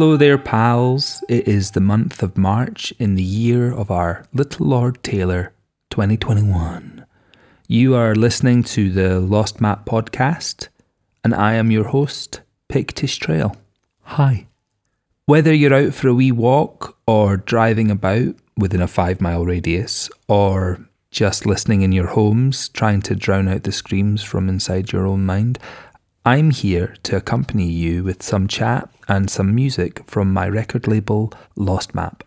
Hello there, pals. It is the month of March in the year of our Little Lord Taylor 2021. You are listening to the Lost Map podcast, and I am your host, Pictish Trail. Hi. Whether you're out for a wee walk or driving about within a five mile radius, or just listening in your homes, trying to drown out the screams from inside your own mind, I'm here to accompany you with some chat and some music from my record label Lost Map.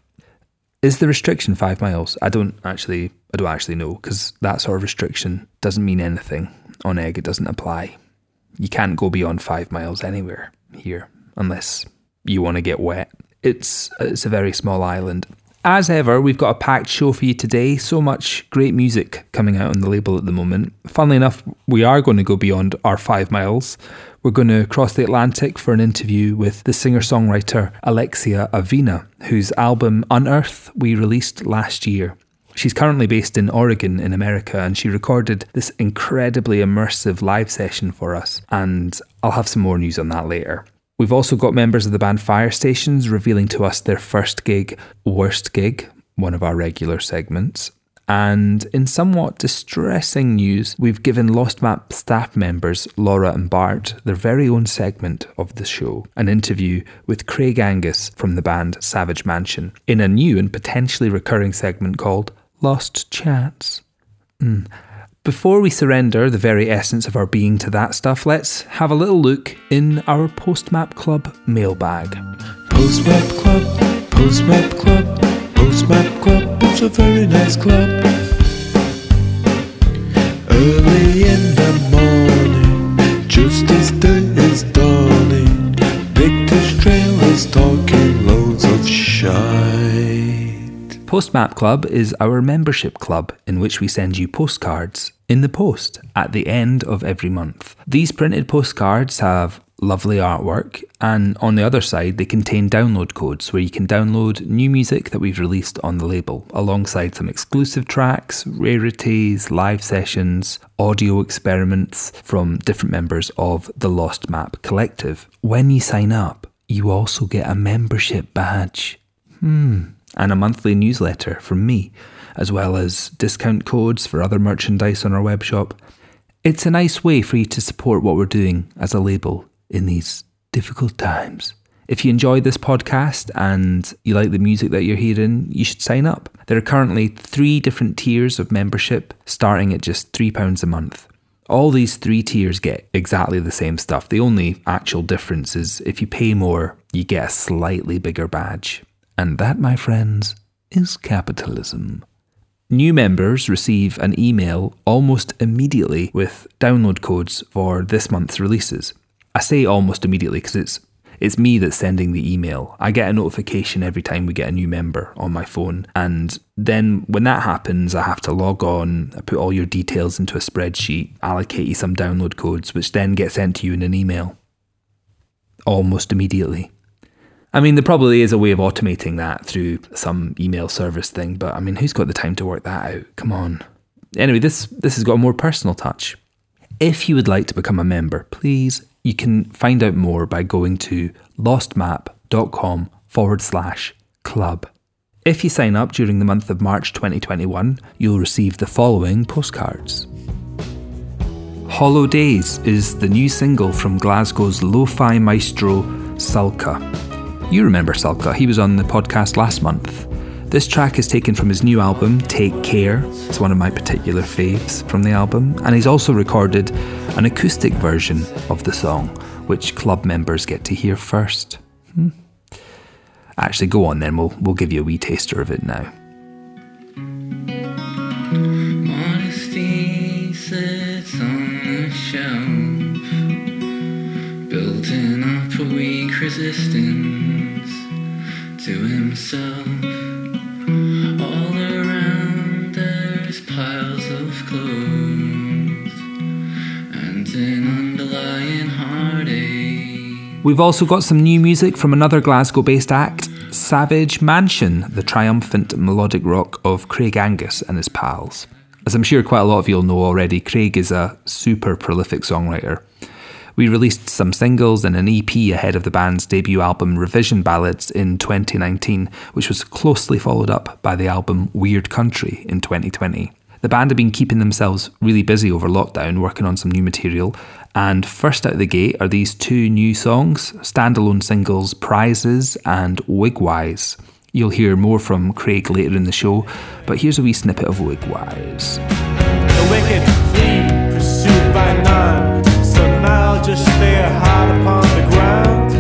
Is the restriction five miles? I don't actually, I don't actually know because that sort of restriction doesn't mean anything. On Eigg, it doesn't apply. You can't go beyond five miles anywhere here unless you want to get wet. It's it's a very small island. As ever, we've got a packed show for you today. So much great music coming out on the label at the moment. Funnily enough, we are going to go beyond our five miles. We're going to cross the Atlantic for an interview with the singer songwriter Alexia Avina, whose album Unearth we released last year. She's currently based in Oregon in America and she recorded this incredibly immersive live session for us. And I'll have some more news on that later. We've also got members of the band Fire Stations revealing to us their first gig, Worst Gig, one of our regular segments. And in somewhat distressing news, we've given Lost Map staff members Laura and Bart their very own segment of the show an interview with Craig Angus from the band Savage Mansion in a new and potentially recurring segment called Lost Chats. Mm. Before we surrender the very essence of our being to that stuff, let's have a little look in our Postmap Club mailbag. Postmap Club, Postmap Club, Postmap Club, it's a very nice club. Early in the morning, just as day is dawning, Pictish Trail is talking loads of shite. Postmap Club is our membership club in which we send you postcards in the post at the end of every month. These printed postcards have lovely artwork, and on the other side, they contain download codes where you can download new music that we've released on the label, alongside some exclusive tracks, rarities, live sessions, audio experiments from different members of the Lost Map Collective. When you sign up, you also get a membership badge. Hmm. And a monthly newsletter from me, as well as discount codes for other merchandise on our webshop. It's a nice way for you to support what we're doing as a label in these difficult times. If you enjoy this podcast and you like the music that you're hearing, you should sign up. There are currently three different tiers of membership, starting at just £3 a month. All these three tiers get exactly the same stuff. The only actual difference is if you pay more, you get a slightly bigger badge. And that, my friends, is capitalism. New members receive an email almost immediately with download codes for this month's releases. I say almost immediately because it's it's me that's sending the email. I get a notification every time we get a new member on my phone. And then when that happens, I have to log on, I put all your details into a spreadsheet, allocate you some download codes, which then get sent to you in an email. Almost immediately. I mean, there probably is a way of automating that through some email service thing, but I mean, who's got the time to work that out? Come on. Anyway, this this has got a more personal touch. If you would like to become a member, please, you can find out more by going to lostmap.com forward slash club. If you sign up during the month of March 2021, you'll receive the following postcards. Hollow Days is the new single from Glasgow's lo fi maestro Sulka. You remember Sulka, he was on the podcast last month. This track is taken from his new album, Take Care. It's one of my particular faves from the album, and he's also recorded an acoustic version of the song, which club members get to hear first. Hmm. Actually, go on then, we'll, we'll give you a wee taster of it now. Building up a weak resistance to himself. All around there's piles of clothes and an underlying heartache. We've also got some new music from another Glasgow based act, Savage Mansion, the triumphant melodic rock of Craig Angus and his pals. As I'm sure quite a lot of you'll know already, Craig is a super prolific songwriter. We released some singles and an EP ahead of the band's debut album Revision Ballads in 2019, which was closely followed up by the album Weird Country in 2020. The band have been keeping themselves really busy over lockdown, working on some new material. And first out of the gate are these two new songs standalone singles Prizes and Wigwise. You'll hear more from Craig later in the show, but here's a wee snippet of Wigwise. The wicked flee, pursued by none. Just stare hard upon the ground.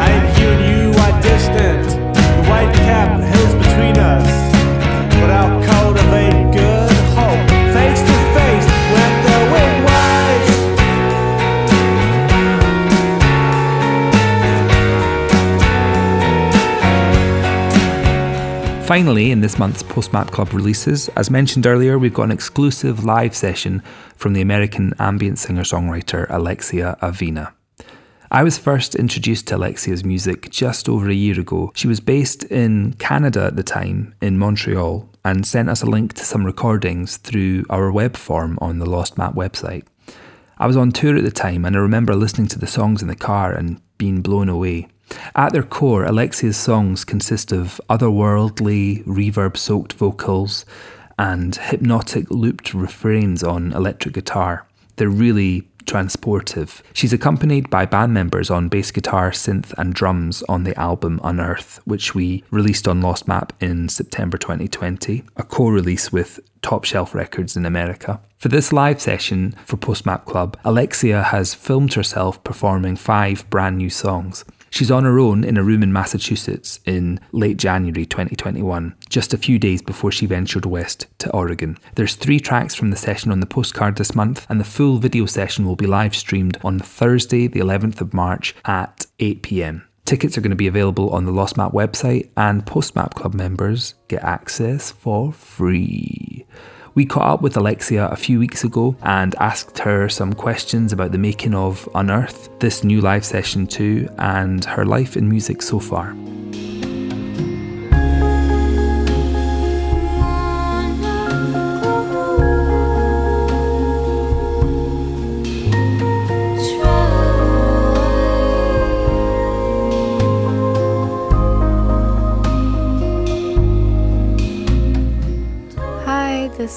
I am and you are distant. The white cap Finally, in this month's Postmap Club releases, as mentioned earlier, we've got an exclusive live session from the American ambient singer songwriter Alexia Avina. I was first introduced to Alexia's music just over a year ago. She was based in Canada at the time, in Montreal, and sent us a link to some recordings through our web form on the Lost Map website. I was on tour at the time, and I remember listening to the songs in the car and being blown away. At their core, Alexia's songs consist of otherworldly, reverb soaked vocals and hypnotic looped refrains on electric guitar. They're really transportive. She's accompanied by band members on bass guitar, synth, and drums on the album Unearth, which we released on Lost Map in September 2020, a co release with Top Shelf Records in America. For this live session for Postmap Club, Alexia has filmed herself performing five brand new songs. She's on her own in a room in Massachusetts in late January 2021, just a few days before she ventured west to Oregon. There's three tracks from the session on the postcard this month, and the full video session will be live streamed on Thursday, the 11th of March at 8 pm. Tickets are going to be available on the Lost Map website, and Postmap Club members get access for free. We caught up with Alexia a few weeks ago and asked her some questions about the making of Unearth, this new live session too, and her life in music so far.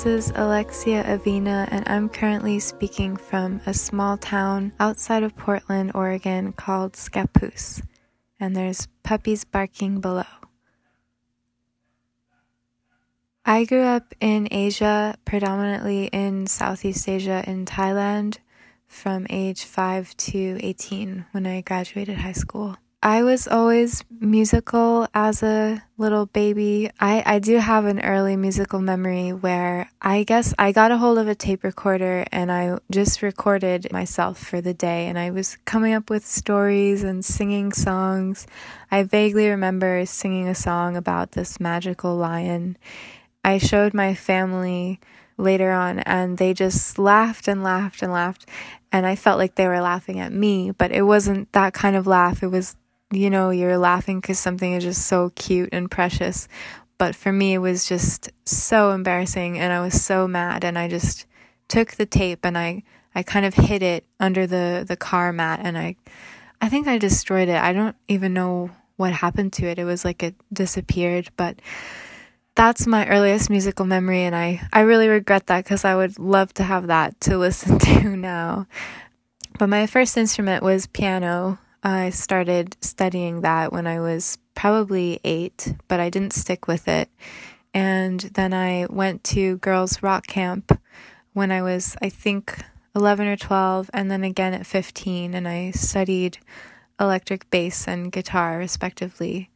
This is Alexia Avina, and I'm currently speaking from a small town outside of Portland, Oregon called Scappoose. And there's puppies barking below. I grew up in Asia, predominantly in Southeast Asia, in Thailand, from age 5 to 18 when I graduated high school. I was always musical as a little baby. I, I do have an early musical memory where I guess I got a hold of a tape recorder and I just recorded myself for the day and I was coming up with stories and singing songs. I vaguely remember singing a song about this magical lion. I showed my family later on and they just laughed and laughed and laughed and I felt like they were laughing at me, but it wasn't that kind of laugh. It was you know, you're laughing because something is just so cute and precious. But for me, it was just so embarrassing and I was so mad. And I just took the tape and I, I kind of hid it under the, the car mat and I, I think I destroyed it. I don't even know what happened to it. It was like it disappeared, but that's my earliest musical memory and I, I really regret that because I would love to have that to listen to now. But my first instrument was piano. I started studying that when I was probably eight, but I didn't stick with it. And then I went to girls' rock camp when I was, I think, 11 or 12, and then again at 15, and I studied electric bass and guitar, respectively.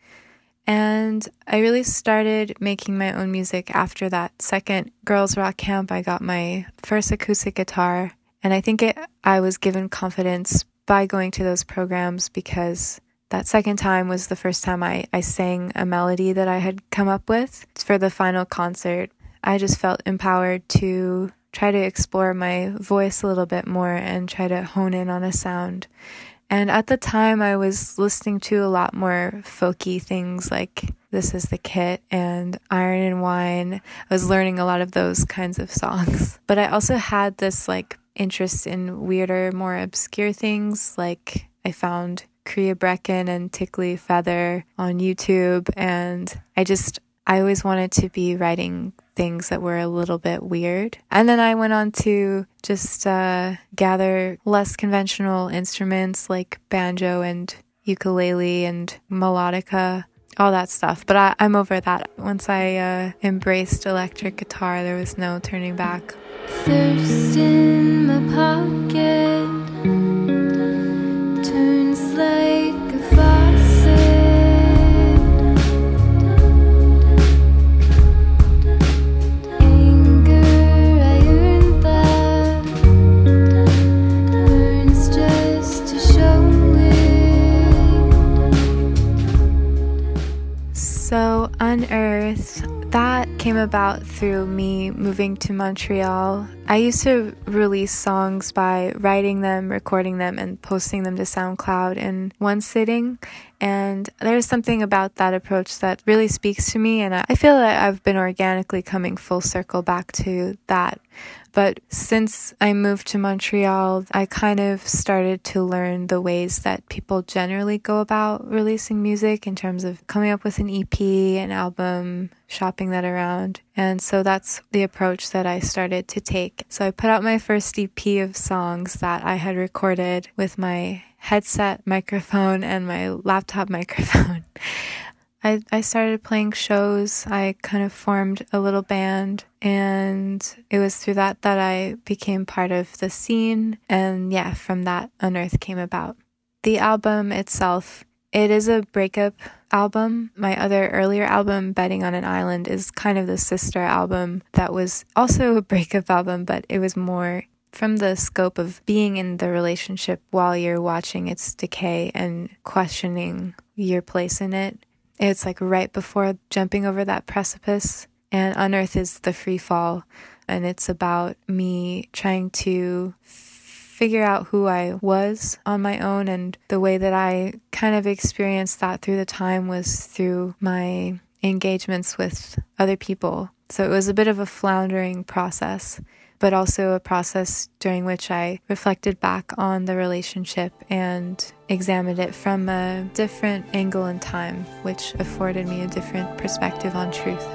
And I really started making my own music after that second girls' rock camp. I got my first acoustic guitar, and I think it, I was given confidence by going to those programs because that second time was the first time I, I sang a melody that I had come up with for the final concert. I just felt empowered to try to explore my voice a little bit more and try to hone in on a sound. And at the time, I was listening to a lot more folky things like This is the Kit and Iron and Wine. I was learning a lot of those kinds of songs. But I also had this like interest in weirder, more obscure things. Like I found Kria Brekkan and Tickley Feather on YouTube, and I just I always wanted to be writing things that were a little bit weird. And then I went on to just uh, gather less conventional instruments like banjo and ukulele and melodica, all that stuff. But I, am over that. Once I uh, embraced electric guitar, there was no turning back. Thirst in my pocket turns like through me moving to Montreal. I used to release songs by writing them, recording them, and posting them to SoundCloud in one sitting. And there's something about that approach that really speaks to me. And I feel that I've been organically coming full circle back to that. But since I moved to Montreal, I kind of started to learn the ways that people generally go about releasing music in terms of coming up with an EP, an album, shopping that around. And so that's the approach that I started to take. So I put out my first EP of songs that I had recorded with my headset microphone and my laptop microphone. I, I started playing shows. I kind of formed a little band, and it was through that that I became part of the scene. And yeah, from that, Unearth came about. The album itself, it is a breakup album. My other earlier album, Betting on an Island, is kind of the sister album that was also a breakup album, but it was more from the scope of being in the relationship while you're watching its decay and questioning your place in it. It's like right before jumping over that precipice. And Unearth is the free fall. And it's about me trying to figure out who I was on my own. And the way that I kind of experienced that through the time was through my engagements with other people. So it was a bit of a floundering process but also a process during which I reflected back on the relationship and examined it from a different angle in time, which afforded me a different perspective on truth.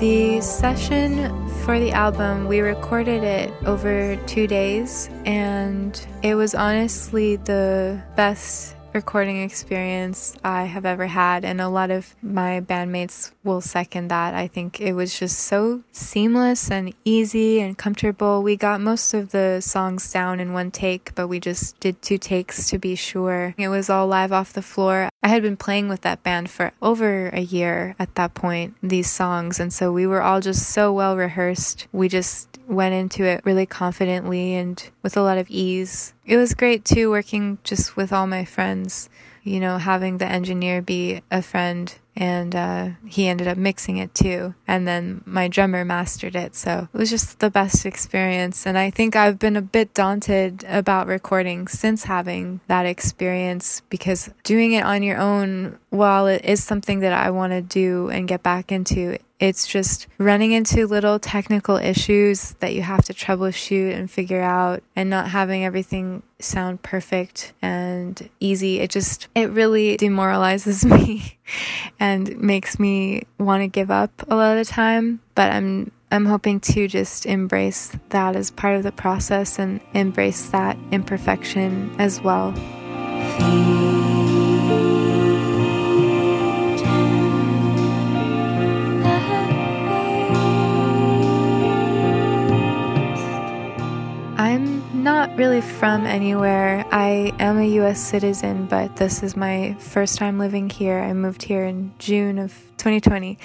The session for the album, we recorded it over two days, and it was honestly the best recording experience I have ever had, and a lot of my bandmates will second that. I think it was just so seamless and easy and comfortable. We got most of the songs down in one take, but we just did two takes to be sure. It was all live off the floor. I had been playing with that band for over a year at that point, these songs, and so we were all just so well rehearsed. We just went into it really confidently and with a lot of ease. It was great too working just with all my friends, you know, having the engineer be a friend and uh, he ended up mixing it too. And then my drummer mastered it. So it was just the best experience. And I think I've been a bit daunted about recording since having that experience because doing it on your own, while it is something that I want to do and get back into, it's just running into little technical issues that you have to troubleshoot and figure out and not having everything sound perfect and easy. It just, it really demoralizes me and makes me want to give up a lot of the time. But I'm, I'm hoping to just embrace that as part of the process and embrace that imperfection as well. Not really from anywhere. I am a US citizen, but this is my first time living here. I moved here in June of 2020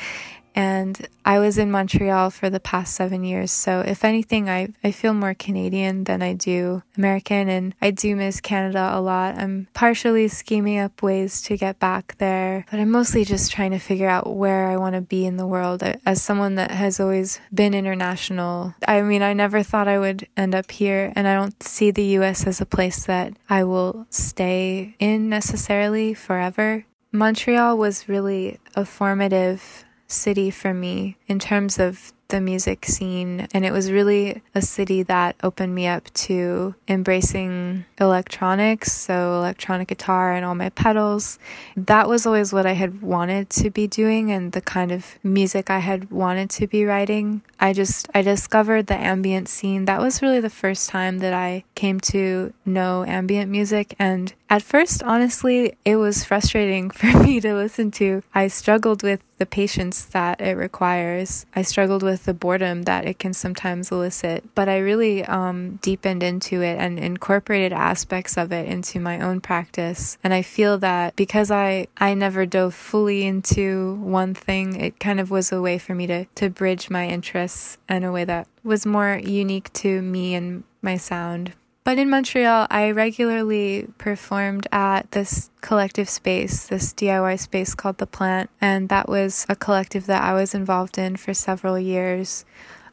And I was in Montreal for the past seven years. So, if anything, I, I feel more Canadian than I do American. And I do miss Canada a lot. I'm partially scheming up ways to get back there, but I'm mostly just trying to figure out where I want to be in the world. As someone that has always been international, I mean, I never thought I would end up here. And I don't see the US as a place that I will stay in necessarily forever. Montreal was really a formative city for me in terms of the music scene. And it was really a city that opened me up to embracing electronics, so electronic guitar and all my pedals. That was always what I had wanted to be doing and the kind of music I had wanted to be writing. I just, I discovered the ambient scene. That was really the first time that I came to know ambient music. And at first, honestly, it was frustrating for me to listen to. I struggled with the patience that it requires. I struggled with the boredom that it can sometimes elicit, but I really um, deepened into it and incorporated aspects of it into my own practice. And I feel that because I I never dove fully into one thing, it kind of was a way for me to to bridge my interests in a way that was more unique to me and my sound. But in Montreal, I regularly performed at this collective space, this DIY space called The Plant, and that was a collective that I was involved in for several years.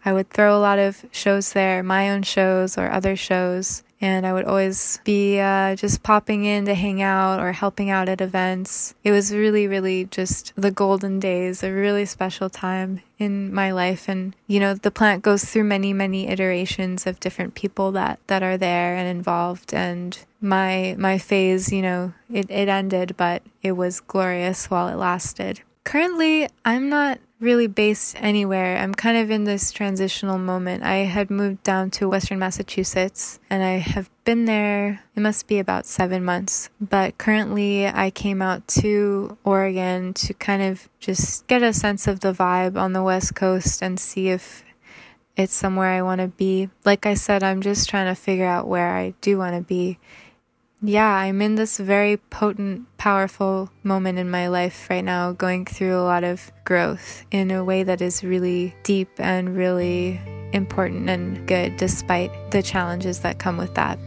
I would throw a lot of shows there, my own shows or other shows, and I would always be uh, just popping in to hang out or helping out at events. It was really, really just the golden days, a really special time in my life. And, you know, the plant goes through many, many iterations of different people that, that are there and involved. And my, my phase, you know, it, it ended, but it was glorious while it lasted. Currently, I'm not really based anywhere. I'm kind of in this transitional moment. I had moved down to Western Massachusetts and I have been there, it must be about seven months. But currently, I came out to Oregon to kind of just get a sense of the vibe on the West Coast and see if it's somewhere I want to be. Like I said, I'm just trying to figure out where I do want to be yeah, I'm in this very potent, powerful moment in my life right now, going through a lot of growth in a way that is really deep and really important and good, despite the challenges that come with that.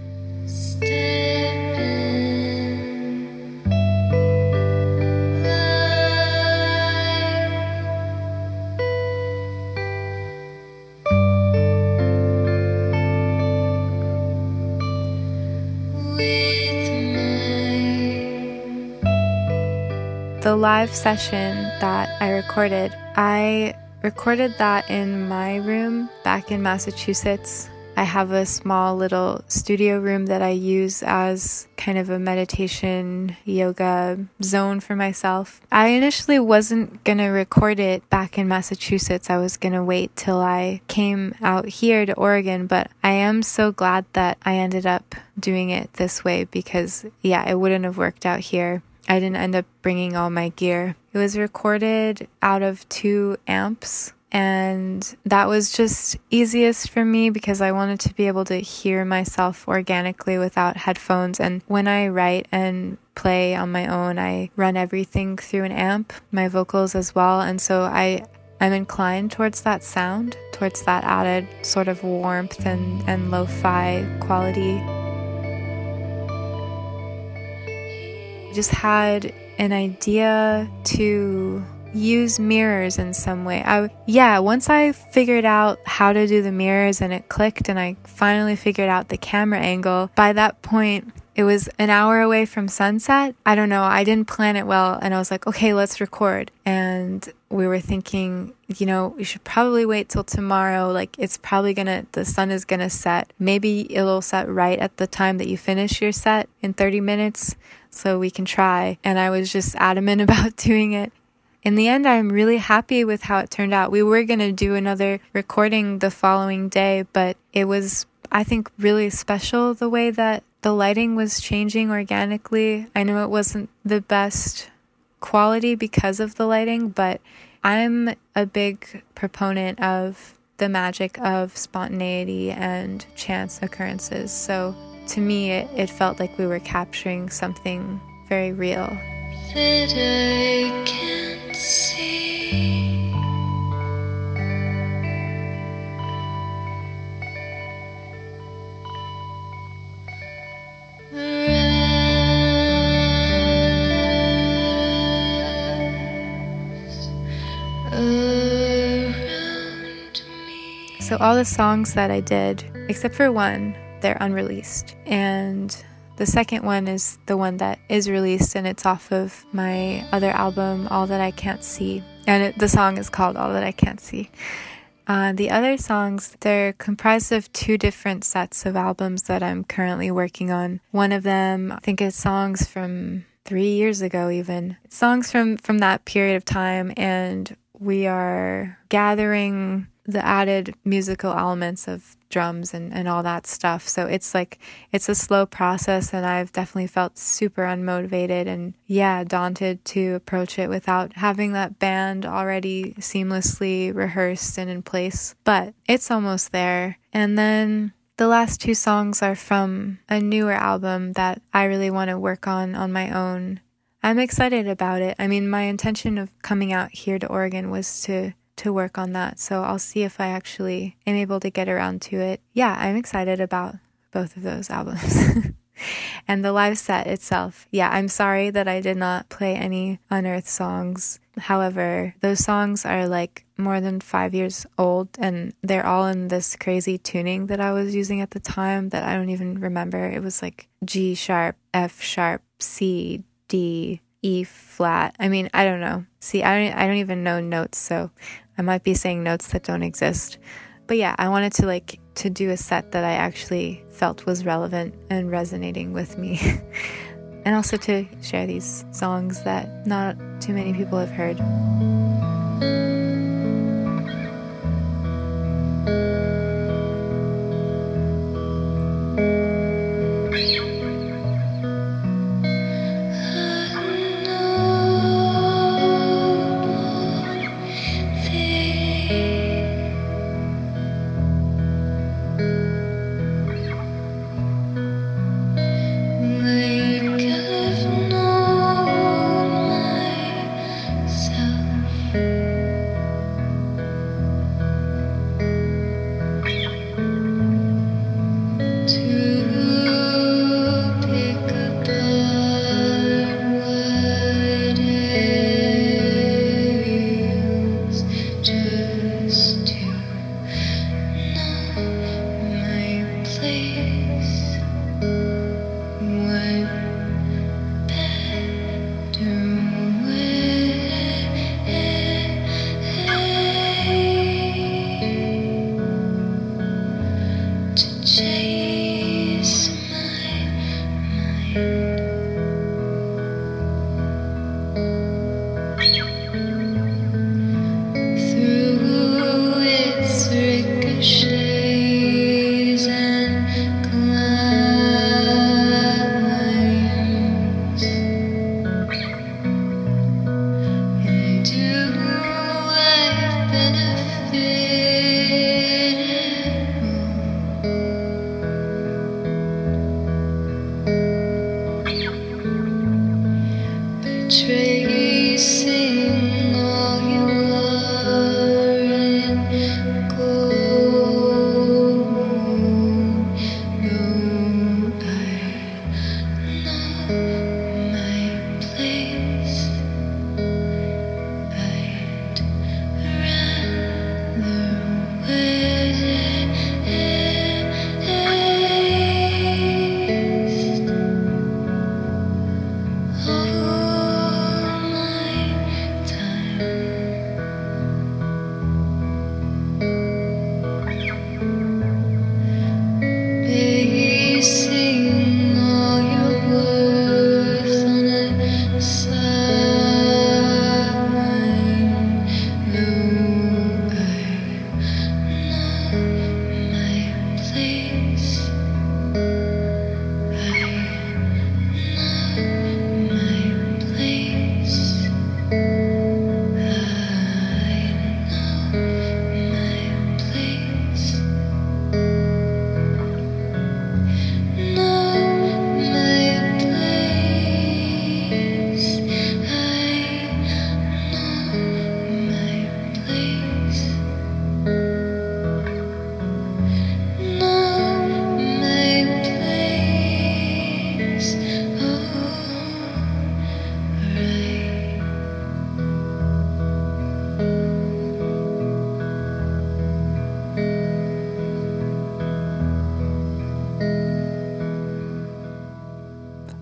The live session that I recorded, I recorded that in my room back in Massachusetts. I have a small little studio room that I use as kind of a meditation yoga zone for myself. I initially wasn't going to record it back in Massachusetts. I was going to wait till I came out here to Oregon, but I am so glad that I ended up doing it this way because, yeah, it wouldn't have worked out here. I didn't end up bringing all my gear. It was recorded out of two amps, and that was just easiest for me because I wanted to be able to hear myself organically without headphones. And when I write and play on my own, I run everything through an amp, my vocals as well. And so I I'm inclined towards that sound, towards that added sort of warmth and, and lo fi quality. Just had an idea to use mirrors in some way. I yeah, once I figured out how to do the mirrors and it clicked and I finally figured out the camera angle, by that point it was an hour away from sunset. I don't know, I didn't plan it well and I was like, "Okay, let's record." And we were thinking, you know, we should probably wait till tomorrow. Like it's probably going to the sun is going to set. Maybe it'll set right at the time that you finish your set in 30 minutes so we can try. And I was just adamant about doing it. In the end, I'm really happy with how it turned out. We were going to do another recording the following day, but it was, I think, really special the way that the lighting was changing organically. I know it wasn't the best quality because of the lighting, but I'm a big proponent of the magic of spontaneity and chance occurrences. So to me, it, it felt like we were capturing something very real. That I can't see. So, all the songs that I did, except for one, they're unreleased. And the second one is the one that is released, and it's off of my other album, All That I Can't See. And it, the song is called All That I Can't See. Uh, the other songs, they're comprised of two different sets of albums that I'm currently working on. One of them, I think, is songs from three years ago, even songs from from that period of time, and we are gathering the added musical elements of drums and, and all that stuff. So it's like, it's a slow process, and I've definitely felt super unmotivated and, yeah, daunted to approach it without having that band already seamlessly rehearsed and in place. But it's almost there. And then the last two songs are from a newer album that I really want to work on on my own. I'm excited about it. I mean, my intention of coming out here to Oregon was to to work on that. So I'll see if I actually am able to get around to it. Yeah, I'm excited about both of those albums. and the live set itself. Yeah, I'm sorry that I did not play any Unearth songs. However, those songs are like more than five years old and they're all in this crazy tuning that I was using at the time that I don't even remember. It was like G sharp, F sharp, C, D, E flat. I mean, I don't know. See, I don't, I don't even know notes, so I might be saying notes that don't exist. But yeah, I wanted to like to do a set that I actually felt was relevant and resonating with me. and also to share these songs that not too many people have heard. straight.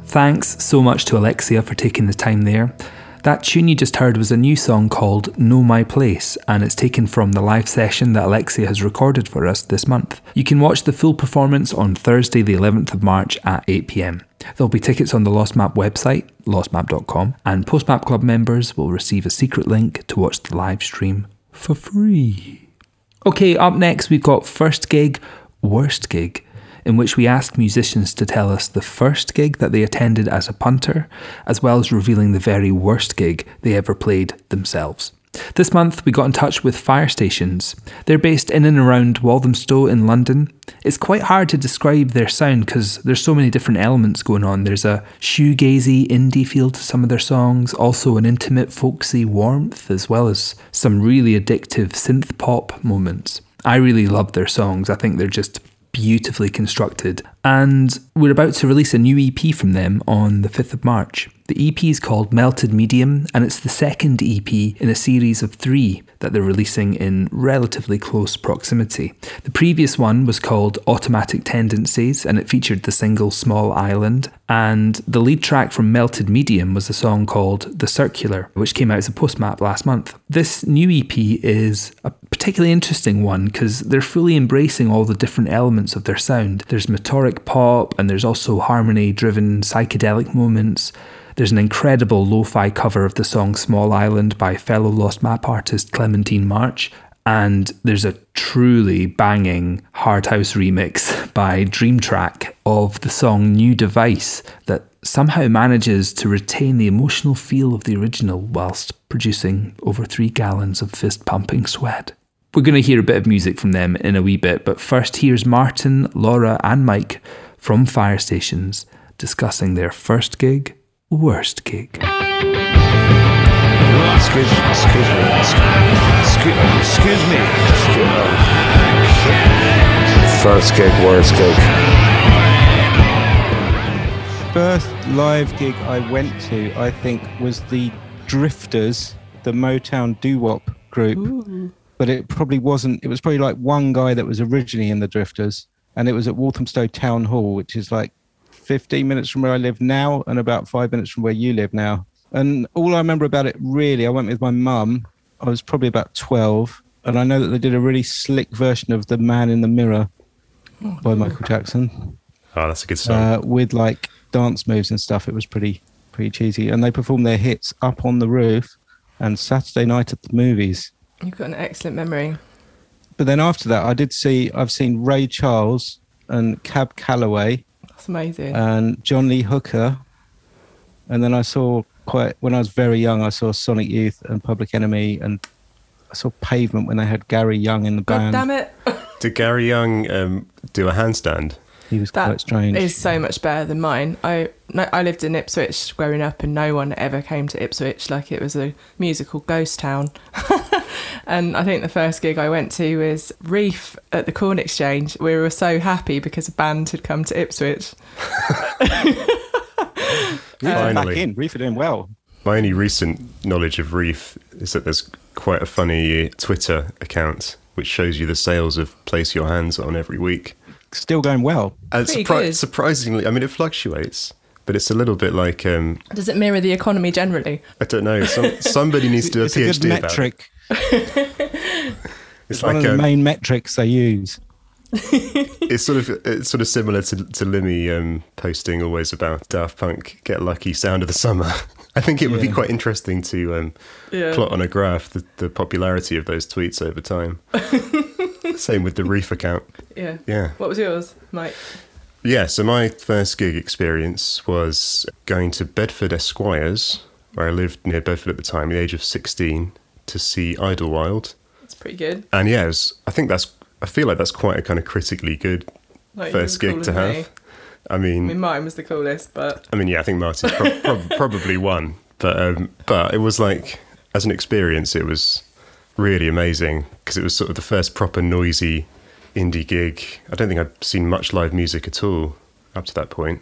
Thanks so much to Alexia for taking the time there. That tune you just heard was a new song called Know My Place, and it's taken from the live session that Alexia has recorded for us this month. You can watch the full performance on Thursday, the 11th of March at 8pm. There'll be tickets on the Lost Map website, lostmap.com, and Postmap Club members will receive a secret link to watch the live stream for free. Okay, up next we've got First Gig, Worst Gig, in which we ask musicians to tell us the first gig that they attended as a punter, as well as revealing the very worst gig they ever played themselves. This month, we got in touch with Fire Stations. They're based in and around Walthamstow in London. It's quite hard to describe their sound because there's so many different elements going on. There's a shoegazy indie feel to some of their songs, also an intimate folksy warmth, as well as some really addictive synth pop moments. I really love their songs. I think they're just beautifully constructed. And we're about to release a new EP from them on the 5th of March. The EP is called Melted Medium, and it's the second EP in a series of three that they're releasing in relatively close proximity. The previous one was called Automatic Tendencies, and it featured the single Small Island. And the lead track from Melted Medium was a song called The Circular, which came out as a postmap last month. This new EP is a particularly interesting one because they're fully embracing all the different elements of their sound. There's pop, and there's also harmony driven psychedelic moments. There's an incredible lo fi cover of the song Small Island by fellow Lost Map artist Clementine March. And there's a truly banging hard house remix by Dreamtrack of the song New Device that somehow manages to retain the emotional feel of the original whilst producing over three gallons of fist pumping sweat. We're going to hear a bit of music from them in a wee bit, but first here's Martin, Laura, and Mike from Fire Stations discussing their first gig, worst gig. Excuse, excuse me. Excuse, excuse me. Excuse me. First gig, worst gig. first live gig I went to, I think, was the Drifters, the Motown doo wop group. But it probably wasn't, it was probably like one guy that was originally in the Drifters. And it was at Walthamstow Town Hall, which is like 15 minutes from where I live now and about five minutes from where you live now. And all I remember about it really, I went with my mum. I was probably about 12. And I know that they did a really slick version of The Man in the Mirror by Michael Jackson Oh, that's a good song. uh, with like dance moves and stuff. It was pretty pretty cheesy, and they performed their hits up on the roof and Saturday night at the movies. You've got an excellent memory. But then after that, I did see I've seen Ray Charles and Cab Calloway That's amazing. and John Lee Hooker, and then I saw quite when I was very young. I saw Sonic Youth and Public Enemy, and I saw Pavement when they had Gary Young in the God band. damn it. Did Gary Young um, do a handstand? He was quite strange. is so much better than mine. I no, I lived in Ipswich growing up, and no one ever came to Ipswich like it was a musical ghost town. and I think the first gig I went to was Reef at the Corn Exchange. We were so happy because a band had come to Ipswich. Reef are back Finally. in. Reef are doing well. My only recent knowledge of Reef is that there's quite a funny Twitter account which shows you the sales of Place Your Hands on every week. Still going well. And surpri- good. surprisingly, I mean, it fluctuates, but it's a little bit like um, Does it mirror the economy generally? I don't know. Some, somebody needs to do a It's a good PhD about metric. It's One like of the main metrics they use. it's sort of it's sort of similar to to Limmy um, posting always about Daft Punk "Get Lucky" sound of the summer. I think it would be quite interesting to um, Yeah. plot on a graph the, the popularity of those tweets over time. Same with the Reef account. Yeah. Yeah. What was yours, Mike? Yeah, so my first gig experience was going to Bedford Esquires, where I lived near Bedford at the time, at the age of 16, to see Idlewild. That's pretty good. And yeah, it was, I think that's, I feel like that's quite a kind of critically good Like, first gig to have. me. I I mean, mean, mine was the coolest, but I mean, yeah, I think Martin's prob prob- probably one, but um, but it was like as an experience, it was really amazing because it was sort of the first proper noisy indie gig. I don't think I'd seen much live music at all up to that point,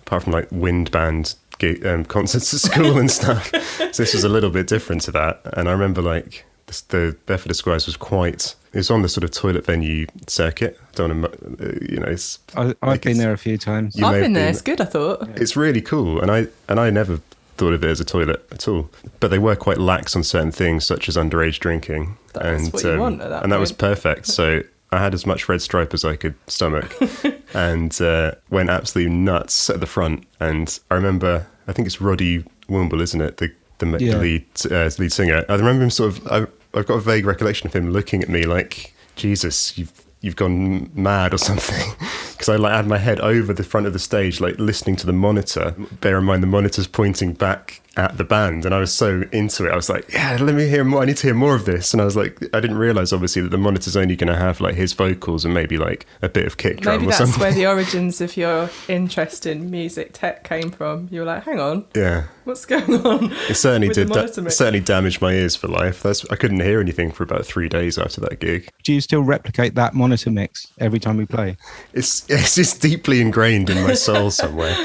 apart from like wind band um, concerts at school and stuff. so this was a little bit different to that, and I remember like the, the Bedford Esquires was quite. It was on the sort of toilet venue circuit. Don't want to, you know, it's I, I've Like been it's- there a few times. You I've may been there. It's good. I thought. it's really cool, and I and I never thought of it as a toilet at all. But they were quite lax on certain things, such as underage drinking, That's and um, what you want at that and that was perfect. So I had as much red stripe as I could stomach, and uh, went absolutely nuts at the front. And I remember, I think it's Roddy Woomble, isn't it? The the ma- Yeah. lead uh, lead singer. I remember him sort of. I, I've got a vague recollection of him looking at me like, Jesus, you've you've gone mad or something because I like had my head over the front of the stage like listening to the monitor bear in mind the monitor's pointing back at the band and I was so into it. I was like yeah let me hear more I need to hear more of this. And I was like I didn't realize obviously that the monitor's only going to have like his vocals and maybe like a bit of kick drum Maybe or that's something. where the origins of your interest in music tech came from. You were like, hang on, yeah. what's going on? it certainly did da- certainly damaged my ears for life. That's, I couldn't hear anything for about three days after that gig. Do you still replicate that monitor mix every time we play? it's it's just deeply ingrained in my soul somewhere.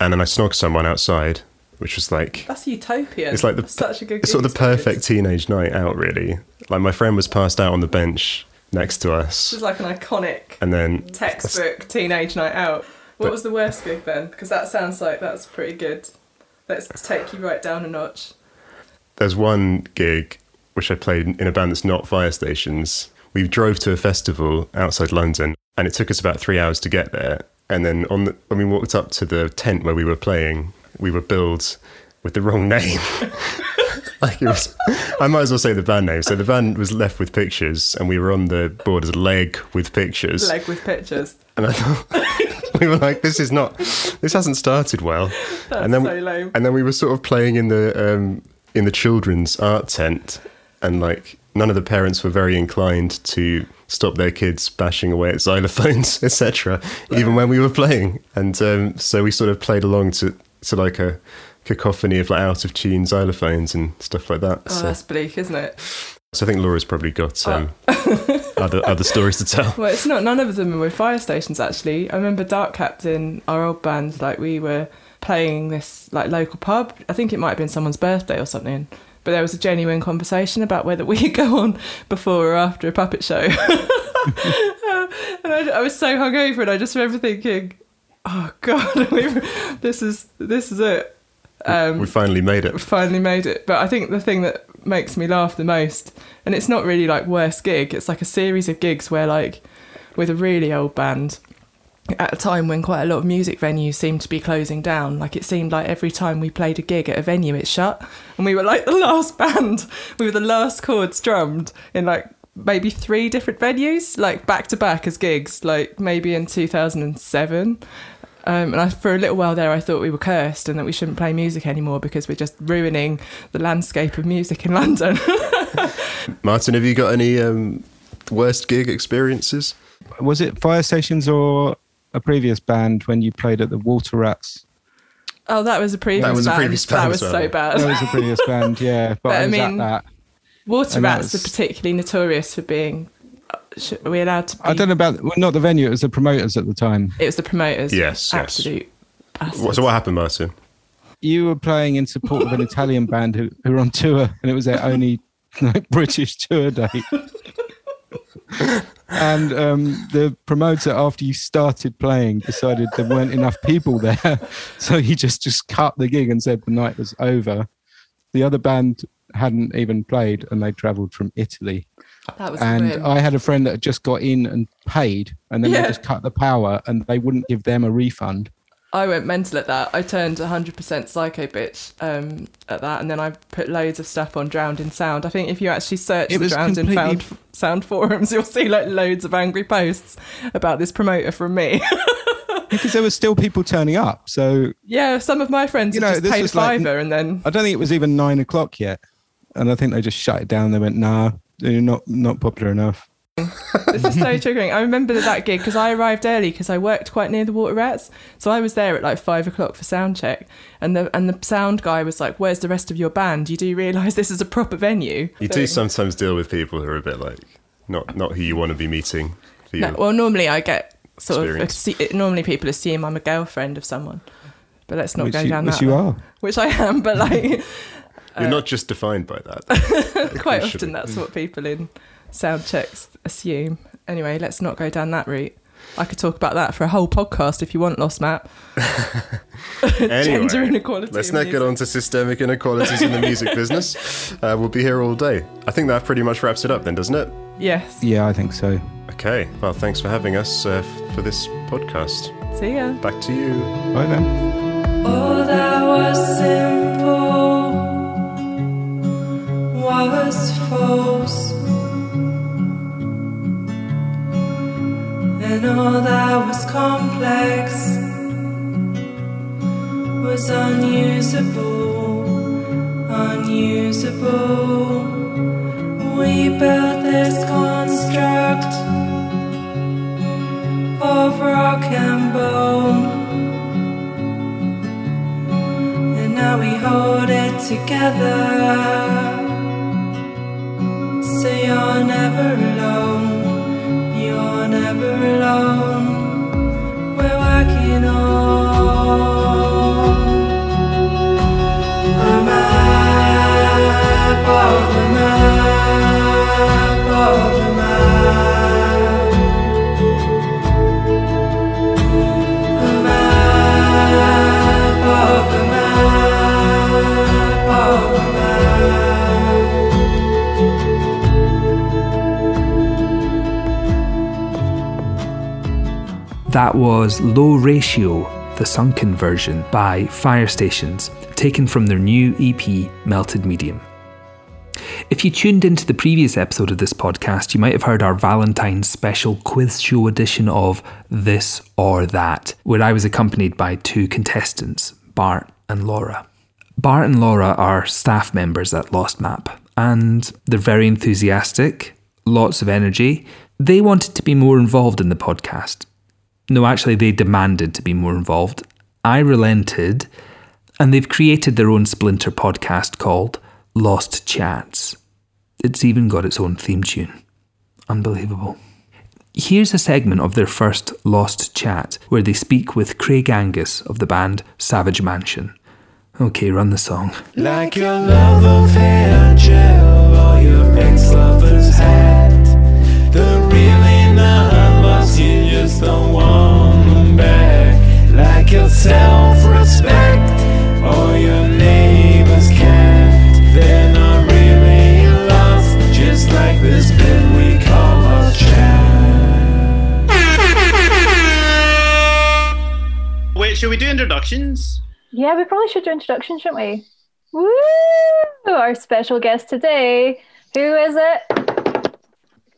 And then I snog someone outside which was like That's utopian. It's like the That's such a good. it's sort of the perfect teenage night out, really. Like my friend was passed out on the bench next to us, This is like an iconic and then textbook teenage night out. What But- was the worst gig then? Because that sounds like that's pretty good. Let's take you right down a notch. there's one gig which I played in a band that's not fire stations. We drove to a festival outside London, and it took us about three hours to get there. And then on the, when we walked up to the tent where we were playing, we were billed with the wrong name. like it was, I might as well say the band name. So the band was left with pictures, and we were on the board as leg with pictures. Leg with pictures. And I thought we were like, this is not, this hasn't started well. That's and then, so lame. and then we were sort of playing in the um, in the children's art tent, and like none of the parents were very inclined to stop their kids bashing away at xylophones, etc. Even when we were playing, and um, so we sort of played along to to like a cacophony of like out of tune xylophones and stuff like that. Oh, so, that's bleak, isn't it? so I think Laura's probably got um, Oh. other other stories to tell. Well, it's not. None of them were fire stations. Actually, I remember Dark Captain, our old band. Like we were playing this like local pub. I think it might have been someone's birthday or something. But there was a genuine conversation about whether we could go on before or after a puppet show. and I, I was so hungover, and I just remember thinking, "Oh God, this is this is it." Um, we finally made it. we finally made it. But I think the thing that makes me laugh the most, and it's not really like worst gig, it's like a series of gigs where like with a really old band at a time when quite a lot of music venues seemed to be closing down. Like it seemed like every time we played a gig at a venue, it shut, and we were like the last band. We were the last chords drummed in like maybe three different venues, like back to back as gigs, like maybe in 2007. Um, and I, for a little while there, I thought we were cursed and that we shouldn't play music anymore because we're just ruining the landscape of music in London. Martin, have you got any um, worst gig experiences? Was it fire stations or a previous band when you played at the Water Rats? oh, that was a previous That was a previous band. previous That was well. so bad. That was a previous band, yeah. But, But I I mean- at that. Water and rats was- are particularly notorious for being. Uh, sh- Are we allowed to? Be, I don't know about well, not the venue. It was the promoters at the time. It was the promoters. Yes, yes. absolute. bastards. What- So what happened, Martin? You were playing in support of an Italian band who, who were on tour, and it was their only like, British tour date. and um, the promoter, after you started playing, decided there weren't enough people there, so he just just cut the gig and said the night was over. The other band hadn't even played, and they travelled from Italy. That was and grim. I had a friend that had just got in and paid, and then Yeah. they just cut the power, and they wouldn't give them a refund. I went mental at that. I turned 100% psycho bitch um, at that, and then I put loads of stuff on Drowned in Sound. I think if you actually search It the Drowned in completely- Found, Sound forums, you'll see like loads of angry posts about this promoter from me. because there were still people turning up. So yeah, some of my friends You know, just paid a was like- fiver, and then I don't think it was even nine o'clock yet, and I think they just shut it down. They went, "Nah, you're not not popular enough." this is so triggering. I remember that gig because I arrived early because I worked quite near the Water Rats, so I was there at like five o'clock for sound check, and the and the sound guy was like, "Where's the rest of your band? You do realise this is a proper venue?" You do sometimes deal with people who are a bit like not not who you want to be meeting. For No, well, normally I get sort Experience. of assu- normally people assume I'm a girlfriend of someone, but let's not which go you, down which that. you road. are. Which I am, but like You're not just defined by that. Quite often, that's what people in sound checks assume. Anyway, let's not go down that route. I could talk about that for a whole podcast if you want, Lost Map. Anyway, Gender inequality Let's in not get on to systemic inequalities in the music business. Uh, we'll be here all day. I think that pretty much wraps it up then, doesn't it? Yes. Yeah, I think so. Okay. Well, thanks for having us uh, for this podcast. See ya. Back to you. Bye then. All that was simple was false, and all that was complex was unusable, unusable. We built this construct of rock and bone. And now we hold it together. So you're never alone. You're never alone. We're working on That was Low Ratio, the sunken version by Fire Stations, taken from their new EP, Melted Medium. If you tuned into the previous episode of this podcast, you might have heard our Valentine's special quiz show edition of This or That, where I was accompanied by two contestants, Bart and Laura. Bart and Laura are staff members at Lost Map, and they're very enthusiastic, lots of energy. They wanted to be more involved in the podcast. No, actually, they demanded to be more involved. I relented, and they've created their own splinter podcast called Lost Chats. It's even got its own theme tune. Unbelievable. Here's a segment of their first Lost Chat where they speak with Craig Angus of the band Savage Mansion. Okay, run the song. Like your love or your ex-lover's hat. They're really not you just don't your self-respect or your neighbor's. They're not really lost, just like this bit we call Lost Chat. Wait, should we do introductions? Yeah, we probably should do introductions, shouldn't we? Woo! Our special guest today. Who is it?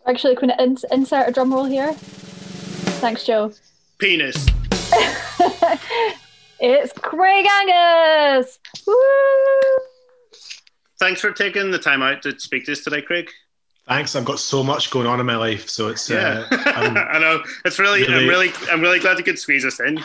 Actually, can we ins- insert a drum roll here? Thanks, Joe. Penis. It's Craig Angus. Woo! Thanks for taking the time out to speak to us today, Craig. Thanks. I've got so much going on in my life, so it's Yeah, uh, I'm- know. It's really, I'm really- really, I'm really glad you could squeeze us in.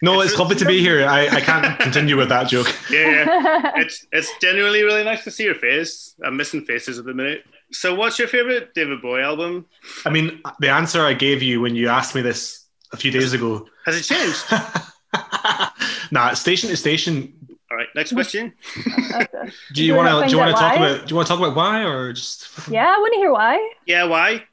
no, it's lovely to be here. I, I can't continue with that joke. Yeah, yeah. it's it's genuinely really nice to see your face. I'm missing faces at the minute. So, what's your favorite David Bowie album? I mean, the answer I gave you when you asked me this a few days ago. Has it changed? Nah, station to station. All right, next question. Do you want to? Do you want to talk why? about? Do you want to talk about why or just? Yeah, I want to hear why. Yeah, why?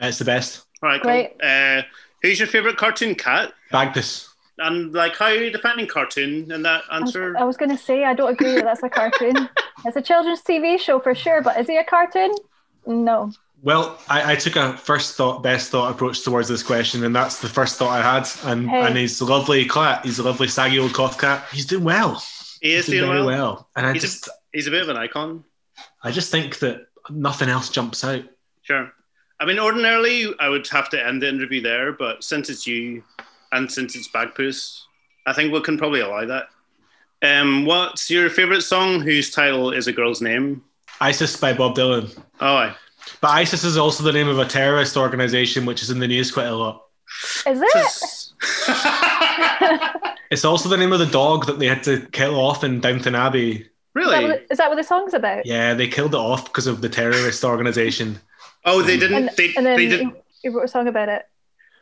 It's the best. All right, Great. cool. Uh, who's your favorite cartoon cat? Bagpuss. And like, how are you defining cartoon in that I was, answer? I was going to say, I don't agree that that's a cartoon. it's a children's TV show for sure, but is he a cartoon? No. Well, I, I took a first thought, best thought approach towards this question, and that's the first thought I had. And Hey. and he's a lovely cat. He's a lovely saggy old cough cat. He's doing well. He is He's doing doing very well. well. And I He's a- just, He's a bit of an icon. I just think that nothing else jumps out. Sure. I mean, ordinarily I would have to end the interview there, but since it's you and since it's Bagpuss, I think we can probably allow that. Um, what's your favorite song whose title is a girl's name? ISIS by Bob Dylan. Oh, aye. But ISIS is also the name of a terrorist organization, which is in the news quite a lot. Is it? It's also the name of the dog that they had to kill off in Downton Abbey. Really? Is that, what, is that what the song's about? Yeah, they killed it off because of the terrorist organization. Oh, they didn't. And, they, and then they didn't. you wrote a song about it.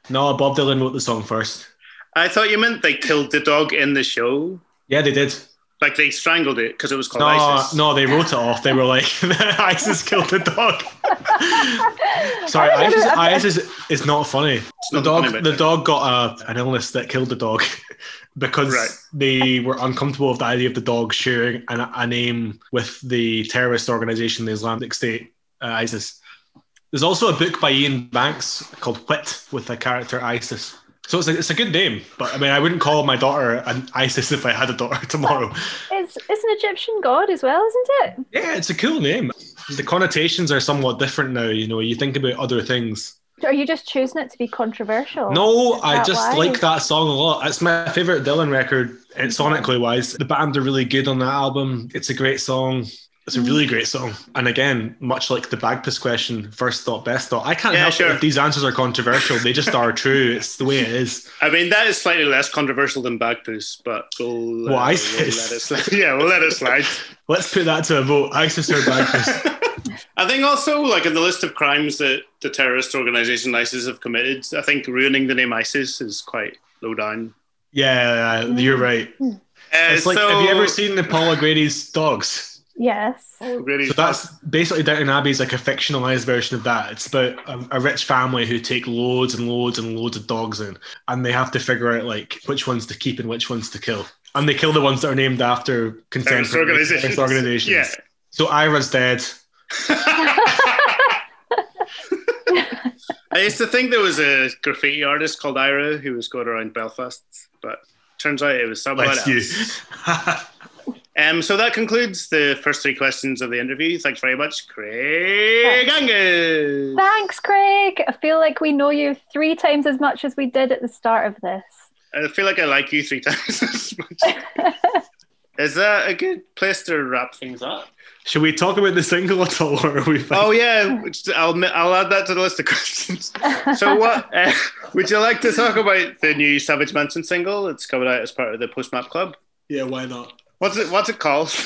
No, Bob Dylan wrote the song first. I thought you meant they killed the dog in the show. Yeah, they did. Like they strangled it because it was called No, ISIS. no, they wrote it off. They were like, ISIS killed the dog. Sorry, ISIS, know, ISIS is not funny. The not dog, funny the dog got a, an illness that killed the dog because Right. they were uncomfortable with the idea of the dog sharing an, a name with the terrorist organization, the Islamic State, uh, ISIS. There's also a book by Iain Banks called Whit with the character ISIS. So it's a, it's a good name, but I mean, I wouldn't call my daughter an ISIS if I had a daughter tomorrow. It's it's an Egyptian god as well, isn't it? Yeah, it's a cool name. The connotations are somewhat different now. You know, you think about other things. Are you just choosing it to be controversial? No, I just why? like that song a lot. It's my favorite Dylan record, uh, and sonically wise. The band are really good on that album. It's a great song. It's a really great song. And again, much like the Bagpuss question, first thought, best thought. I can't Yeah, help sure. it if these answers are controversial. They just are true. It's the way it is. I mean, that is slightly less controversial than Bagpuss, but we'll, uh, Well, we'll let it slide. Yeah, we'll let it slide. Let's put that to a vote. ISIS or Bagpuss. I think also, like in the list of crimes that the terrorist organization ISIS have committed, I think ruining the name ISIS is quite low down. yeah, you're right. Uh, It's like, so- have you ever seen the Paul O'Grady's dogs? Yes. Oh, really So that's basically Downton Abbey is like a fictionalized version of that. It's about a, a rich family who take loads and loads and loads of dogs in, and they have to figure out like which ones to keep and which ones to kill. And they kill the ones that are named after terrorist organizations. organizations. Yeah. So Ira's dead. I used to think there was a graffiti artist called Ira who was going around Belfast, but turns out it was someone Bless else. you. Um, so that concludes the first three questions of the interview. Thanks very much, Craig Angus. Thanks, Craig. I feel like we know you three times as much as we did at the start of this. I feel like I like you three times as much. Is that a good place to wrap things up? Should we talk about the single at all, or are we? Fine? Oh yeah, I'll I'll add that to the list of questions. So what uh, would you like to talk about the new Savage Mansion single? It's coming out as part of the Lost Map Club. Yeah, why not? What's it What's it called?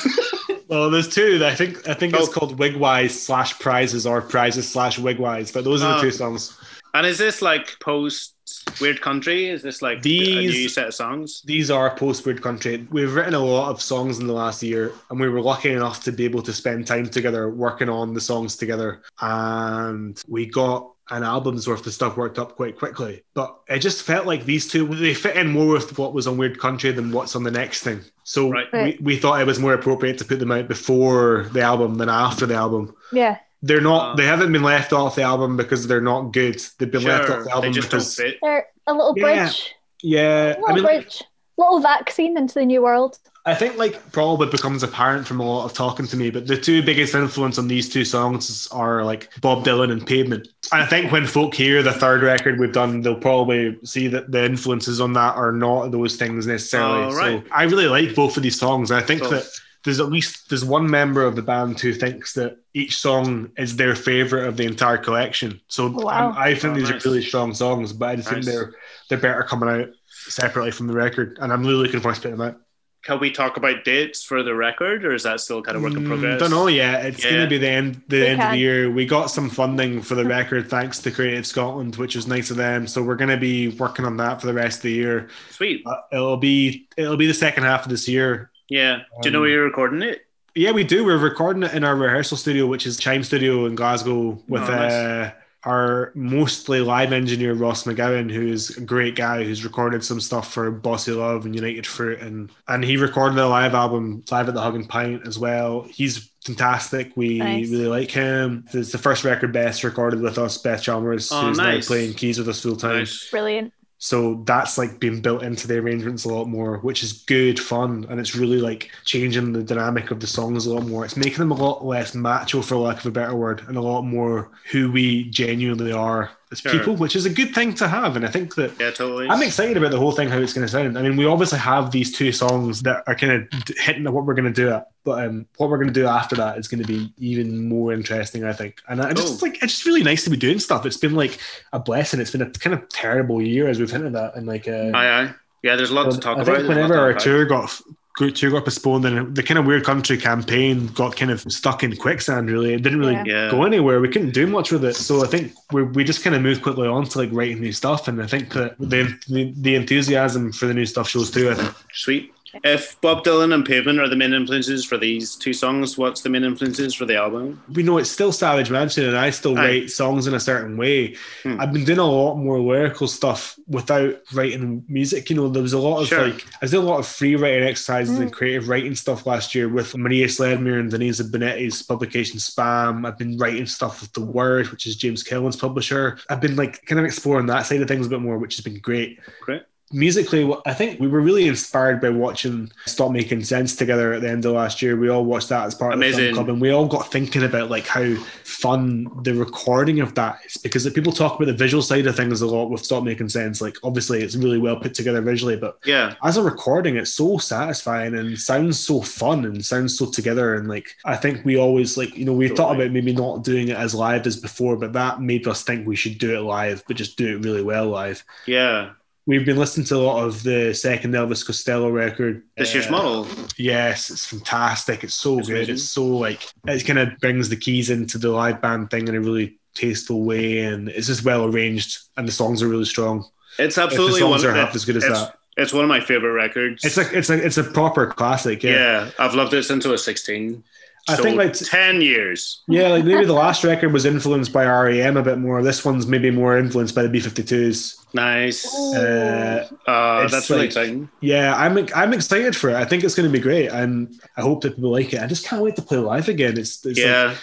Well, there's two. I think I think Oh. it's called Wigwise slash Prizes or Prizes slash Wigwise, but those are the Oh. two songs. and is this like post Weird Country? Is this like a new set of songs? These are post Weird Country. We've written a lot of songs in the last year, and we were lucky enough to be able to spend time together working on the songs together. And we got an album's worth of stuff worked up quite quickly. But it just felt like these two they fit in more with what was on Weird Country than what's on the next thing. So Right. Right. we, we thought it was more appropriate to put them out before the album than after the album. Yeah. They're not. Oh. they haven't been left off the album because they're not good. They've been left off the album they album just don't fit. They're a little Yeah. bridge. yeah. Little I mean, like, bridge. Little vaccine into the new world. I think like probably becomes apparent from a lot of talking to me, but the two biggest influence on these two songs are like Bob Dylan and Pavement. I think when folk hear the third record we've done, they'll probably see that the influences on that are not those things necessarily. Oh, right. So I really like both of these songs. I think Cool. that there's at least there's one member of the band who thinks that each song is their favorite of the entire collection. So oh, Wow. I'm- think Oh, these nice. are really strong songs, but I just think they're they're better coming out separately from the record, and I'm really looking forward to putting them out. Can we talk about dates for the record, or is that still kind of work in progress? Don't know yet. It's Yeah. going to be the end the We end of the year. We got some funding for the record thanks to Creative Scotland, which was nice of them. So we're going to be working on that for the rest of the year. Sweet. Uh, it'll be it'll be the second half of this year. Yeah. Do you know Um, where you're recording it? Yeah, we do. We're recording it in our rehearsal studio, which is Chime Studio in Glasgow, with Oh, nice. uh, our mostly live engineer Ross McGowan, who's a great guy who's recorded some stuff for Bossy Love and United Fruit, and and he recorded a live album live at the Hug and Pint as well. He's fantastic. We Nice. really like him. It's the first record Beth recorded with us, Beth Chalmers, Oh, who's nice. now playing keys with us full time. Nice. Brilliant. So that's like being built into the arrangements a lot more, which is good fun, and it's really like changing the dynamic of the songs a lot more. It's making them a lot less macho, for lack of a better word, and a lot more who we genuinely are Sure. people, which is a good thing to have. And I think that Yeah, totally. I'm excited about the whole thing, how it's going to sound. I mean, we obviously have these two songs that are kind of hitting at what we're going to do at, but um, what we're going to do after that is going to be even more interesting, I think. And I just Cool. like it's just really nice to be doing stuff. It's been like a blessing. It's been a kind of terrible year as we've hinted at, and like uh, Aye, aye. Yeah, there's a lot to talk I about. think There's a lot whenever our tour got tour got postponed and the kind of weird country campaign got kind of stuck in quicksand really. It didn't really Yeah. Go anywhere. We couldn't do much with it. So i think we we just kind of moved quickly on to like writing new stuff. And i think that the, the the enthusiasm for the new stuff shows too i think. Sweet. If Bob Dylan and Pavement are the main influences for these two songs, what's the main influences for the album? we know it's still Savage Mansion, and I still Aye. write songs in a certain way. Hmm. I've been doing a lot more lyrical stuff without writing music. You know, there was a lot of Sure. like I did a lot of free writing exercises and creative writing stuff last year with Maria Sledmere and Denise Bonetti's publication Spam. I've been writing stuff with The Word, which is James Killen's publisher. I've been like kind of exploring that side of things a bit more, which has been great Great. Musically, I think we were really inspired by watching Stop Making Sense together at the end of last year. We all watched that as part of the Amazing. film club, and we all got thinking about like how fun the recording of that is. Because people talk about the visual side of things a lot with Stop Making Sense. Like obviously, it's really well put together visually, but Yeah. as a recording, it's so satisfying and sounds so fun and sounds so together. And like, I think we always like, you know, we thought about maybe not doing it as live as before, but that made us think we should do it live, but just do it really well live. Yeah. We've been listening to a lot of the second Elvis Costello record. This year's Uh, model. Yes, it's fantastic. It's so It's good. amazing. It's so like it kind of brings the keys into the live band thing in a really tasteful way, and it's just well arranged, and the songs are really strong. It's absolutely if the songs one are half as good as that. It's one of my favorite records. It's a it's a it's a proper classic. yeah. Yeah, I've loved it since I was 16. I So think, like, 10 years. yeah. Like maybe the last record was influenced by REM a bit more. This one's maybe more influenced by the B52s. Nice. Uh, Uh, it's that's really like- exciting. Yeah, I'm I'm excited for it. I think it's going to be great, and I hope that people like it. I just can't wait to play live again. It's, it's like- Yeah.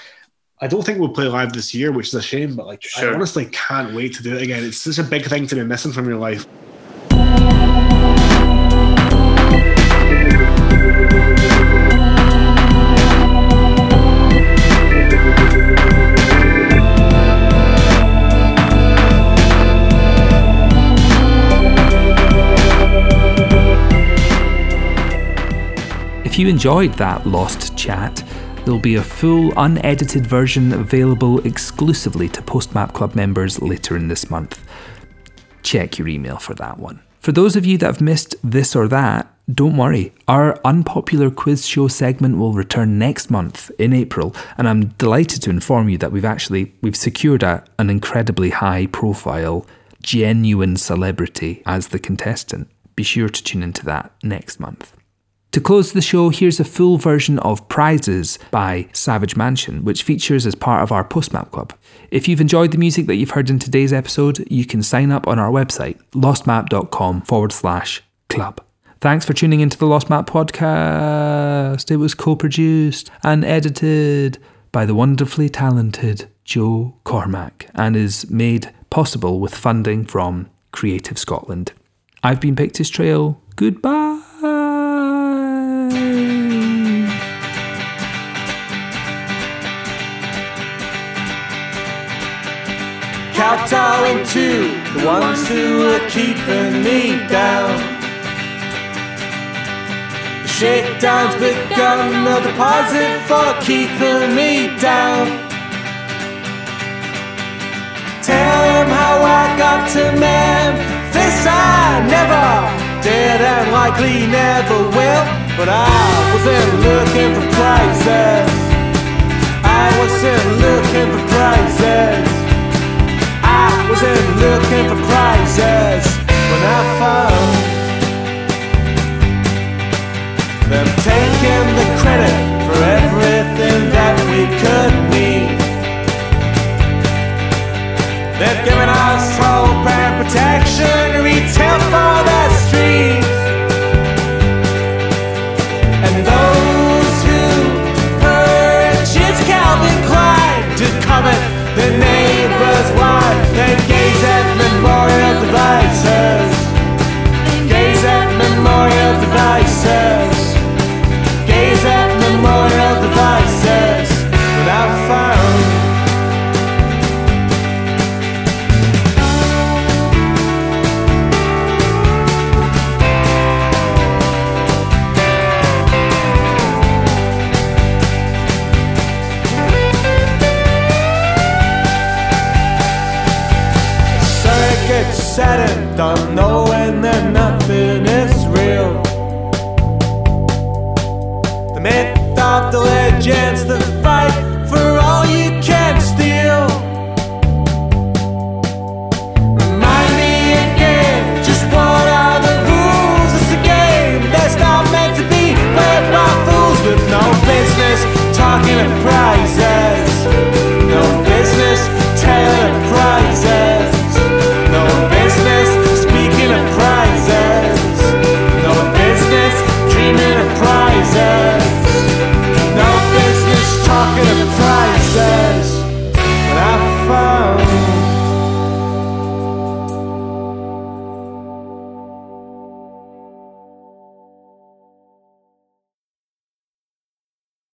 I don't think we'll play live this year, which is a shame. But like, Sure. I honestly can't wait to do it again. It's such a big thing to be missing from your life. You enjoyed that lost chat, there'll be a full unedited version available exclusively to Lost Map Club members later in this month. Check your email for that one. For those of you that have missed this or that, don't worry. Our unpopular quiz show segment will return next month in April, and I'm delighted to inform you that we've actually we've secured a, an incredibly high profile, genuine celebrity as the contestant. Be sure to tune into that next month. To close the show, here's a full version of Prizes by Savage Mansion, which features as part of our Lost Map Club. If you've enjoyed the music that you've heard in today's episode, you can sign up on our website, lostmap.com forward slash club. Thanks for tuning into the Lost Map podcast. It was co produced and edited by the wonderfully talented Joe Cormack and is made possible with funding from Creative Scotland. I've been Pictish Trail. Goodbye. To the ones who are keeping me down. The shakedown's begun, no deposit for keeping me down. Tell him how I got to Memphis. I never did and likely never will. But I wasn't looking for prizes. I wasn't looking for prizes was in looking for prizes when I found them taking the credit for everything that we could be. They've given us hope and protection, retail for that.